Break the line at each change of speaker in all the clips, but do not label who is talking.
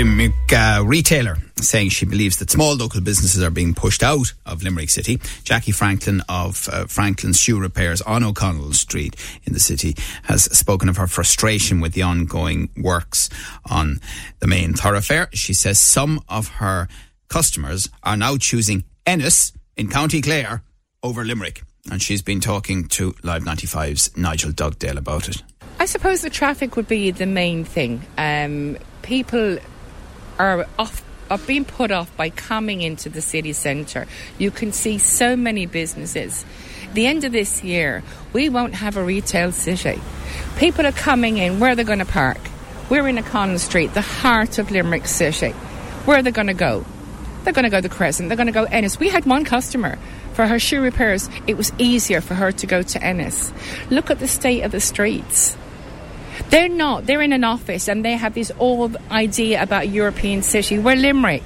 Limerick uh, retailer saying she believes that small local businesses are being pushed out of Limerick City. Jacqui Franklin of uh, Franklin's Shoe Repairs on O'Connell Street in the city has spoken of her frustration with the ongoing works on the main thoroughfare. She says some of her customers are now choosing Ennis in County Clare over Limerick. And she's been talking to Live 95's Nigel Dugdale about it.
I suppose the traffic would be the main thing. Um, people are off are being put off by coming into the city centre. You can see so many businesses. The end of this year, we won't have a retail city. People are coming in. Where are they going to park? We're in O'Connell Street, the heart of Limerick City. Where are they going to go? They're going to go to Crescent. They're going to go Ennis. We had one customer for her shoe repairs. It was easier for her to go to Ennis. Look at the state of the streets. They're not. They're in an office and they have this old idea about European city. We're Limerick.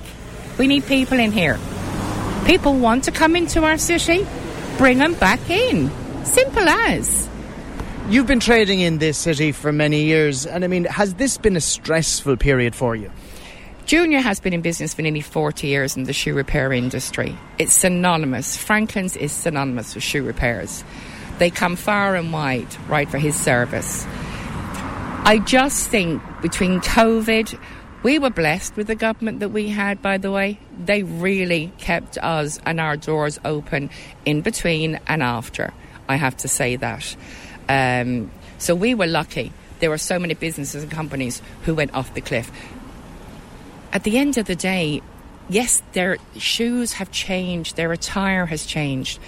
We need people in here. People want to come into our city. Bring them back in. Simple as.
You've been trading in this city for many years, and I mean, has this been a stressful period for you?
Junior has been in business for nearly 40 years in the shoe repair industry. It's synonymous. Franklin's is synonymous with shoe repairs. They come far and wide, right, for his service. I just think between COVID, we were blessed with the government that we had, by the way. They really kept us and our doors open in between and after. I have to say that. Um, so we were lucky. There were so many businesses and companies who went off the cliff. At the end of the day, yes, their shoes have changed, their attire has changed.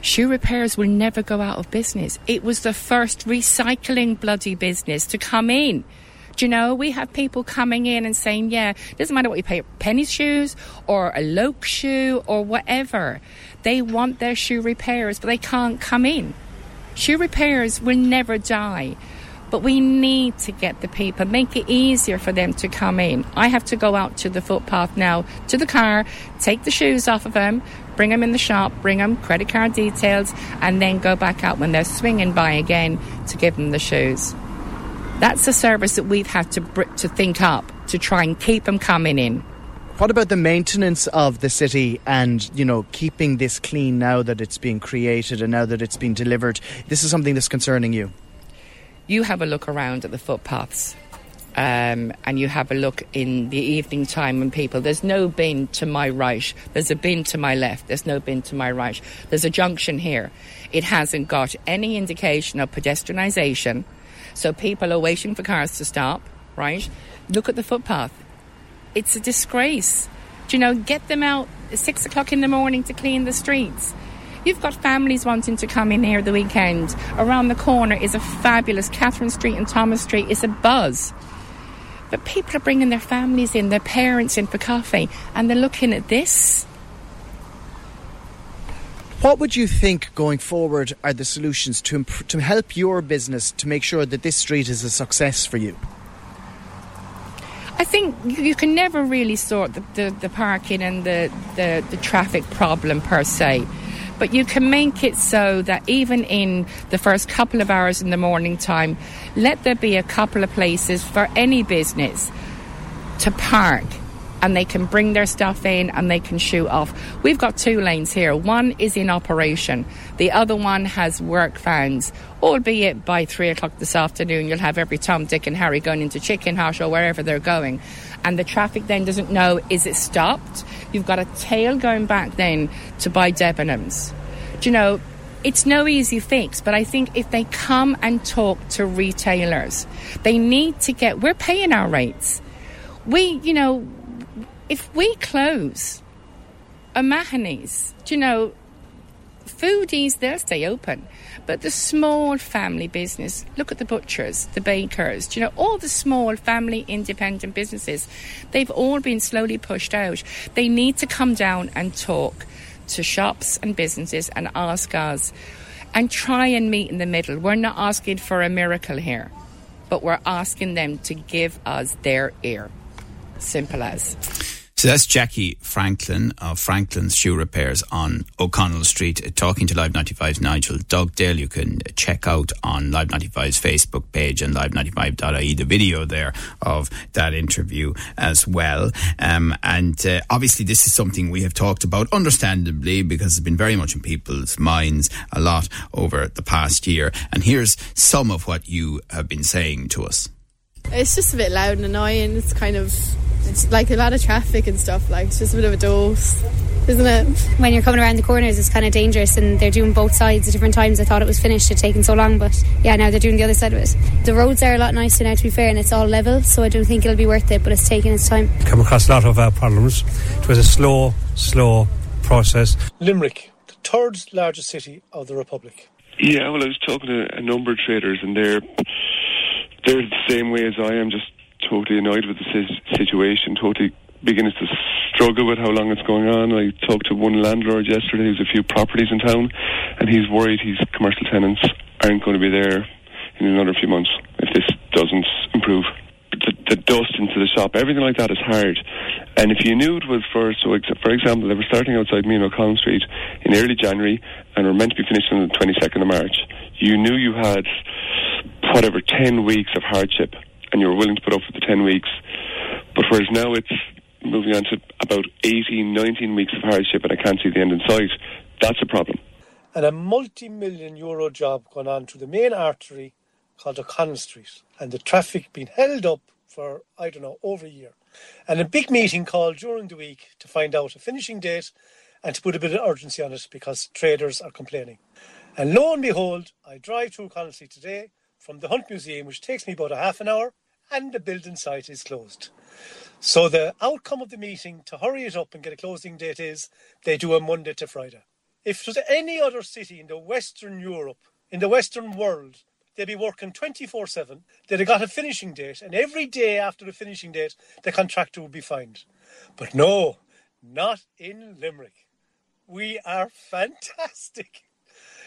Shoe repairs will never go out of business. It was the first recycling bloody business to come in. Do you know, we have people coming in and saying, yeah, doesn't matter what you pay, penny shoes or a Loake shoe or whatever. They want their shoe repairs, but they can't come in. Shoe repairs will never die. But we need to get the people, make it easier for them to come in. I have to go out to the footpath now, to the car, take the shoes off of them, bring them in the shop, bring them credit card details, and then go back out when they're swinging by again to give them the shoes. That's a service that we've had to, to think up to try and keep them coming in.
What about the maintenance of the city and, you know, keeping this clean now that it's being created and now that it's been delivered? This is something that's concerning you
you have a look around at the footpaths um, and you have a look in the evening time when people, there's no bin to my right, there's a bin to my left, there's no bin to my right. There's a junction here. It hasn't got any indication of pedestrianisation, so people are waiting for cars to stop, right? Look at the footpath. It's a disgrace. Do you know, get them out at six o'clock in the morning to clean the streets. You've got families wanting to come in here the weekend. Around the corner is a fabulous Catherine Street and Thomas Street It's a buzz. But people are bringing their families in, their parents in for coffee, and they're looking at this.
What would you think going forward are the solutions to, imp- to help your business to make sure that this street is a success for you?
I think you can never really sort the, the, the parking and the, the, the traffic problem per se but you can make it so that even in the first couple of hours in the morning time, let there be a couple of places for any business to park and they can bring their stuff in and they can shoot off. We've got two lanes here. One is in operation, the other one has work vans. Albeit by three o'clock this afternoon, you'll have every Tom, Dick, and Harry going into Chicken House or wherever they're going. And the traffic then doesn't know is it stopped? You've got a tail going back then to buy Debenhams. Do you know, it's no easy fix, but I think if they come and talk to retailers, they need to get, we're paying our rates. We, you know, if we close a do you know, foodies, they'll stay open. But the small family business, look at the butchers, the bakers, you know, all the small family independent businesses, they've all been slowly pushed out. They need to come down and talk to shops and businesses and ask us and try and meet in the middle. We're not asking for a miracle here, but we're asking them to give us their ear. Simple as.
So that's Jacqui Franklin of Franklin's Shoe Repairs on O'Connell Street, talking to Live 95's Nigel Dugdale. You can check out on Live 95's Facebook page and live95.ie the video there of that interview as well. Um, and uh, obviously, this is something we have talked about, understandably, because it's been very much in people's minds a lot over the past year. And here's some of what you have been saying to us.
It's just a bit loud and annoying. It's kind of it's like a lot of traffic and stuff. Like it's just a bit of a dose, isn't it?
When you're coming around the corners, it's kind of dangerous, and they're doing both sides at different times. I thought it was finished; it taken so long, but yeah, now they're doing the other side of it. The roads are a lot nicer now, to be fair, and it's all level, so I don't think it'll be worth it. But it's taking its time.
Come across a lot of uh, problems. It was a slow, slow process.
Limerick, the third largest city of the republic.
Yeah, well, I was talking to a number of traders, and they're they're the same way as I am, just totally annoyed with the situation, totally beginning to struggle with how long it's going on. I talked to one landlord yesterday who's a few properties in town, and he's worried his commercial tenants aren't going to be there in another few months if this doesn't improve. The, the dust into the shop, everything like that is hard. And if you knew it was for, so for example, they were starting outside me on O'Connell Street in early January and were meant to be finished on the 22nd of March, you knew you had whatever 10 weeks of hardship and you were willing to put up with the 10 weeks. But whereas now it's moving on to about 18, 19 weeks of hardship and I can't see the end in sight, that's a problem.
And a multi million euro job going on to the main artery called O'Connell Street, and the traffic being held up for, I don't know, over a year. And a big meeting called during the week to find out a finishing date and to put a bit of urgency on it because traders are complaining. And lo and behold, I drive through Street today from the Hunt Museum, which takes me about a half an hour, and the building site is closed. So the outcome of the meeting to hurry it up and get a closing date is they do a Monday to Friday. If it was any other city in the Western Europe, in the Western world, they'd be working 24 7. They'd have got a finishing date, and every day after the finishing date, the contractor would be fined. But no, not in Limerick. We are fantastic.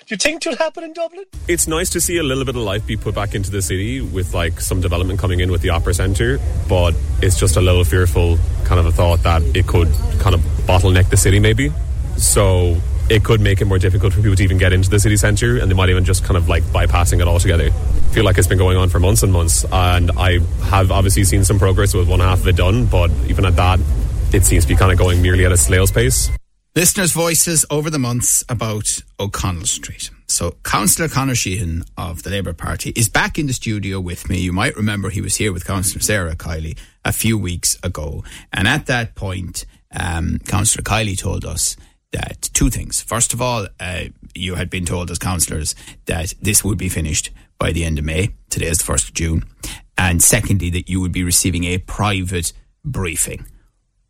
Do you think it'll happen in Dublin?
It's nice to see a little bit of life be put back into the city with like some development coming in with the opera centre, but it's just a little fearful kind of a thought that it could kind of bottleneck the city maybe. So it could make it more difficult for people to even get into the city centre and they might even just kind of like bypassing it altogether. I feel like it's been going on for months and months and I have obviously seen some progress with one half of it done, but even at that, it seems to be kind of going merely at a snail's pace.
Listeners' voices over the months about O'Connell Street. So, Councillor Conor Sheehan of the Labour Party is back in the studio with me. You might remember he was here with Councillor Sarah Kiely a few weeks ago. And at that point, um, Councillor Kiely told us that two things. First of all, uh, you had been told as councillors that this would be finished by the end of May. Today is the 1st of June. And secondly, that you would be receiving a private briefing.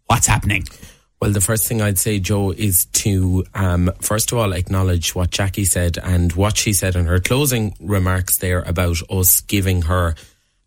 What's happening?
Well, the first thing I'd say, Joe, is to um, first of all acknowledge what Jacqui said and what she said in her closing remarks there about us giving her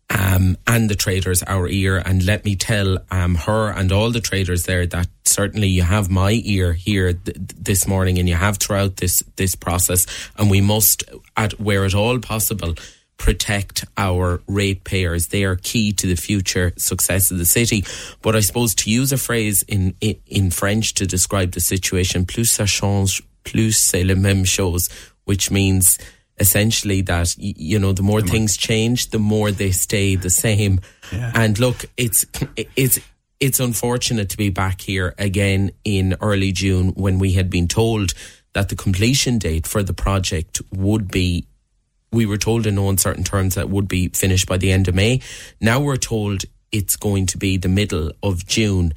um, and the traders our ear. And let me tell um, her and all the traders there that certainly you have my ear here th- this morning, and you have throughout this this process. And we must, at where at all possible, protect our ratepayers. They are key to the future success of the city. But I suppose to use a phrase in in, in French to describe the situation, plus ça change, plus c'est la même chose, which means essentially that you know the more things change, the more they stay the same. Yeah. And look, it's it's it's unfortunate to be back here again in early June when we had been told that the completion date for the project would be we were told in no uncertain terms that would be finished by the end of May. Now we're told it's going to be the middle of June.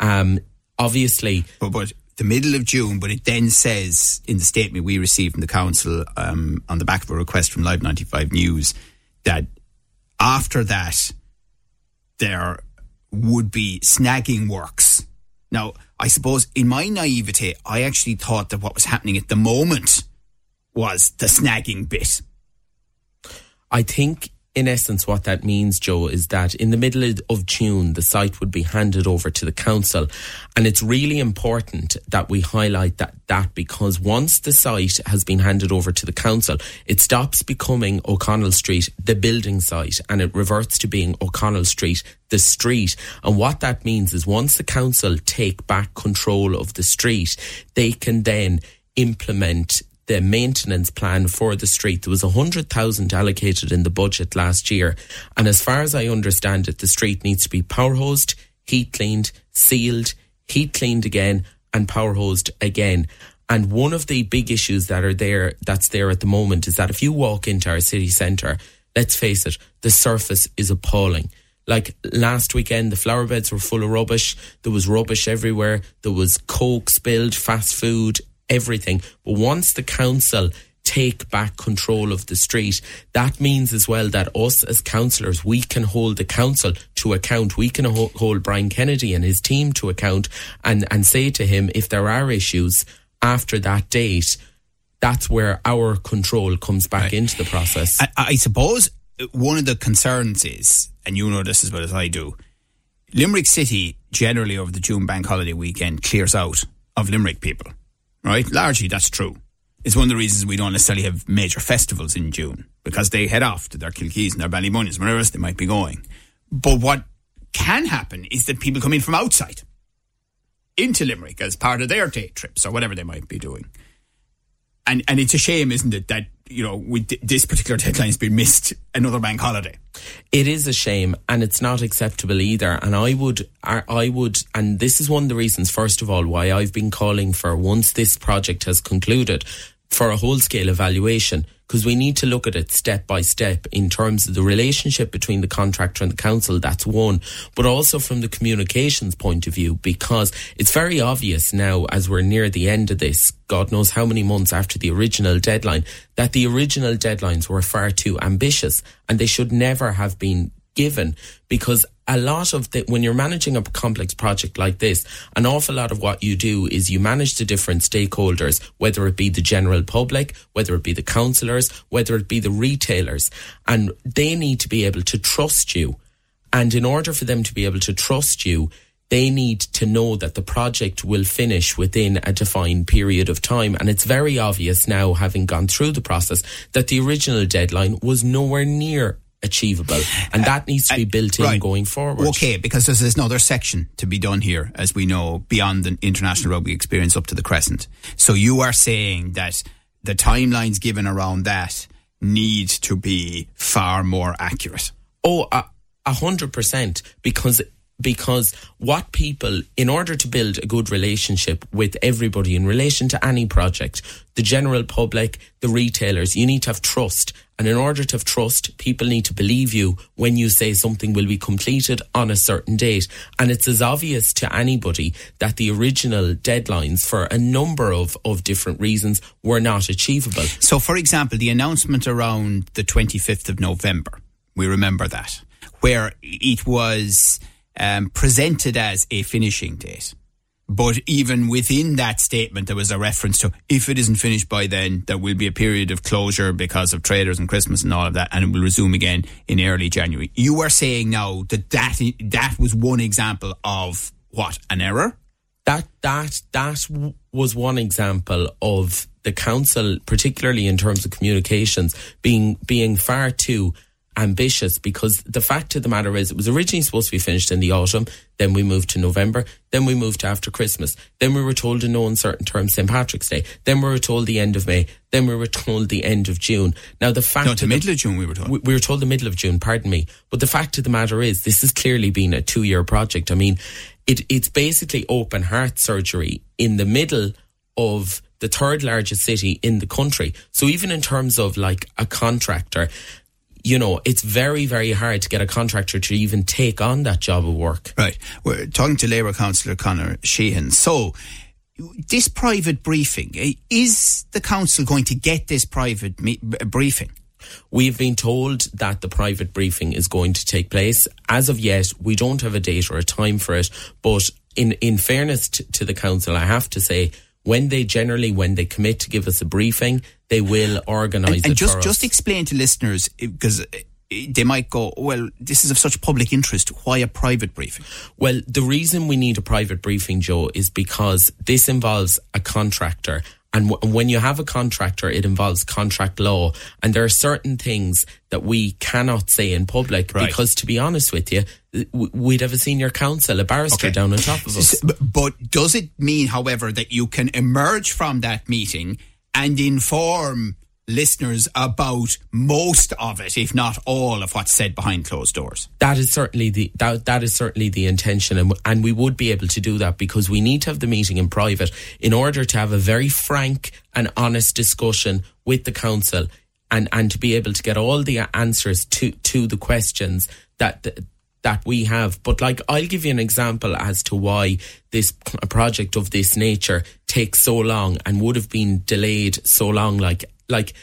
Um, obviously,
but, but the middle of June, but it then says in the statement we received from the council um, on the back of a request from Live 95 News that after that there would be snagging works. Now, I suppose in my naivete, I actually thought that what was happening at the moment was the snagging bit.
I think in essence, what that means, Joe, is that in the middle of June, the site would be handed over to the council. And it's really important that we highlight that, that because once the site has been handed over to the council, it stops becoming O'Connell Street, the building site, and it reverts to being O'Connell Street, the street. And what that means is once the council take back control of the street, they can then implement the maintenance plan for the street. There was a hundred thousand allocated in the budget last year, and as far as I understand it, the street needs to be power hosed, heat cleaned, sealed, heat cleaned again, and power hosed again. And one of the big issues that are there, that's there at the moment, is that if you walk into our city centre, let's face it, the surface is appalling. Like last weekend, the flower beds were full of rubbish. There was rubbish everywhere. There was coke spilled, fast food, everything. But once the council take back control of the street, that means as well that us as councillors, we can hold the council to account. We can hold Brian Kennedy and his team to account and, and say to him, if there are issues after that date, that's where our control comes back right. into the process.
I, I suppose one of the concerns is, and you know this as well as I do, Limerick City generally over the June bank holiday weekend clears out of Limerick people right? Largely that's true. It's one of the reasons we don't necessarily have major festivals in June because they head off to their Kilkees and their Ballybunions, wherever else they might be going. But what can happen is that people come in from outside into Limerick as part of their day trips or whatever they might be doing. And and it's a shame, isn't it, that you know with this particular deadline has been missed another bank holiday.
It is a shame, and it's not acceptable either. And I would, I would, and this is one of the reasons, first of all, why I've been calling for once this project has concluded for a whole scale evaluation because we need to look at it step by step in terms of the relationship between the contractor and the council. That's one, but also from the communications point of view, because it's very obvious now as we're near the end of this, God knows how many months after the original deadline, that the original deadlines were far too ambitious and they should never have been given because a lot of the, when you're managing a complex project like this, an awful lot of what you do is you manage the different stakeholders, whether it be the general public, whether it be the councillors, whether it be the retailers, and they need to be able to trust you. And in order for them to be able to trust you, they need to know that the project will finish within a defined period of time. And it's very obvious now, having gone through the process, that the original deadline was nowhere near achievable. And that needs to be uh, built in right. going forward.
Okay, because there's, there's another section to be done here, as we know, beyond the international rugby experience up to the crescent. So you are saying that the timelines given around that need to be far more accurate.
Oh, a hundred percent, because because what people, in order to build a good relationship with everybody in relation to any project, the general public, the retailers, you need to have trust. And in order to have trust, people need to believe you when you say something will be completed on a certain date. And it's as obvious to anybody that the original deadlines for a number of, of different reasons were not achievable.
So, for example, the announcement around the 25th of November, we remember that, where it was um, presented as a finishing date. But even within that statement, there was a reference to if it isn't finished by then, there will be a period of closure because of traders and Christmas and all of that, and it will resume again in early January. You are saying now that that, that was one example of what an error.
That that that was one example of the council, particularly in terms of communications, being being far too ambitious because the fact of the matter is it was originally supposed to be finished in the autumn then we moved to November then we moved to after Christmas then we were told in no uncertain terms St Patrick's Day then we were told the end of May then we were told the end of June. Now the fact
no, the middle of June we were told.
We, we were told the middle of June pardon me. But the fact of the matter is this has clearly been a two year project. I mean it, it's basically open heart surgery in the middle of the third largest city in the country. So even in terms of like a contractor, you know, it's very, very hard to get a contractor to even take on that job of work.
Right. We're talking to Labour Councillor Conor Sheehan. So, this private briefing, eh, is the council going to get this private me- briefing?
We've been told that the private briefing is going to take place. As of yet, we don't have a date or a time for it. But in, in fairness to the council, I have to say, when they generally, when they commit to give us a briefing, they will organise
and, and just just explain to listeners eh, because eh, they might go, well, this is of such public interest. Why a private briefing?
Well, the reason we need a private briefing, Joe, is because this involves a contractor. And w- when you have a contractor, it involves contract law. And there are certain things that we cannot say in public
Right.
because, to be honest with you, we'd have a senior counsel, a barrister
Okay.
down on top of us.
But does it mean, however, that you can emerge from that meeting and inform listeners about most of it, if not all of what's said behind closed doors?
That is certainly the that that is certainly the intention, and and we would be able to do that because we need to have the meeting in private in order to have a very frank and honest discussion with the council, and and to be able to get all the answers to to the questions that. that we have. But like, I'll give you an example as to why this p- project of this nature takes so long and would have been delayed so long. Like, like,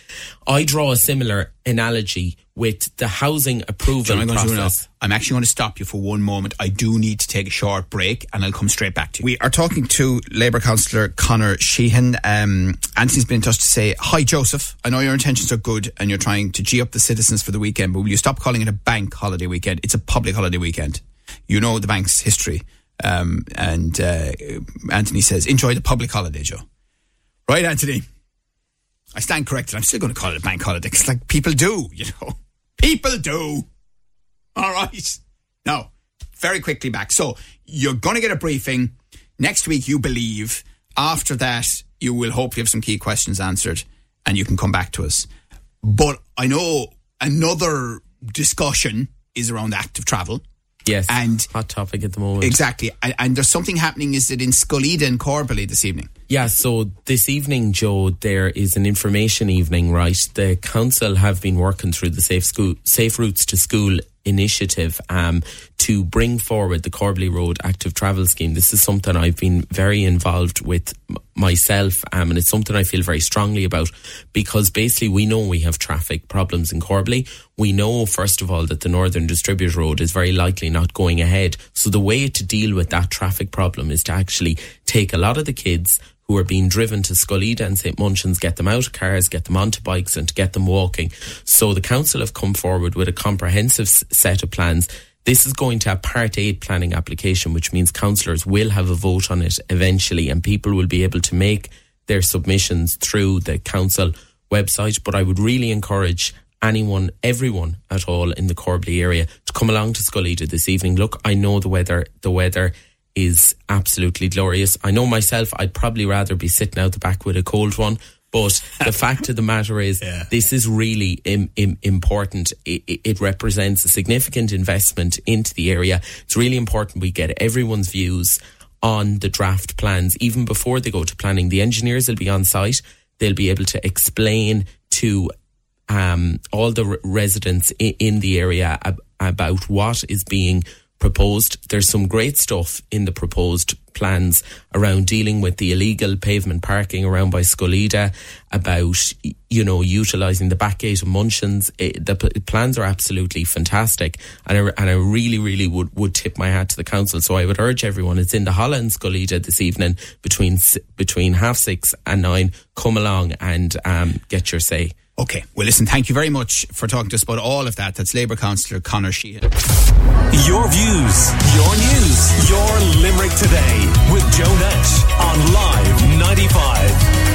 I draw a similar analogy with the housing approval
John, I'm, going to do
process.
I'm actually going to stop you for one moment. I do need to take a short break and I'll come straight back to you. We are talking to Labour Councillor Conor Sheehan. Um, Anthony's been in touch to say, Hi, Joseph. I know your intentions are good and you're trying to G up the citizens for the weekend, but will you stop calling it a bank holiday weekend? It's a public holiday weekend. You know the bank's history. Um, and uh, Anthony says, Enjoy the public holiday, Joe. Right, Anthony? I stand corrected. I'm still going to call it a bank holiday because, like, people do, you know. People do. All right. Now, very quickly back. So, you're going to get a briefing next week, you believe. After that, you will hopefully have some key questions answered and you can come back to us. But I know another discussion is around active travel.
Yes,
And
hot topic at the moment.
exactly. And, and there's something happening, is it in Scoil Íde and Corbally this evening?
Yeah, so this evening, Joe, there is an information evening, right? The council have been working through the Safe School, Safe Routes to School initiative um, to bring forward the Corbally Road Active Travel Scheme. This is something I've been very involved with myself, um, and it's something I feel very strongly about because basically we know we have traffic problems in Corbally. We know, first of all, that the Northern Distributor Road is very likely not going ahead. So the way to deal with that traffic problem is to actually take a lot of the kids who are being driven to Scoil Íde and St Munchin's, get them out of cars, get them onto bikes, and to get them walking. So the council have come forward with a comprehensive set of plans. This is going to a Part 8 planning application, which means councillors will have a vote on it eventually, and people will be able to make their submissions through the council website. But I would really encourage anyone, everyone at all in the Corbally area to come along to Scoil Íde this evening. Look, I know the weather, the weather is absolutely glorious. I know myself, I'd probably rather be sitting out the back with a cold one. But the fact of the matter is, this is really Im- Im- important. It, it- represents a significant investment into the area. It's really important we get everyone's views on the draft plans, even before they go to planning. The engineers will be on site. They'll be able to explain to um, all the re- residents in, in the area ab- about what is being proposed. There's some great stuff in the proposed plans around dealing with the illegal pavement parking around by Scoil Íde, about, you know, utilising the back gate of Munchins. It, the p- plans are absolutely fantastic. And I, and I really, really would, would tip my hat to the council. So I would urge everyone, it's in the Holland Scoil Íde this evening between, between half six and nine. Come along and um, get your say.
Okay. Well, listen, thank you very much for talking to us about all of that. That's Labour Councillor Conor Sheehan.
Your views, your news, your Limerick today with Joe Nash on Live 95.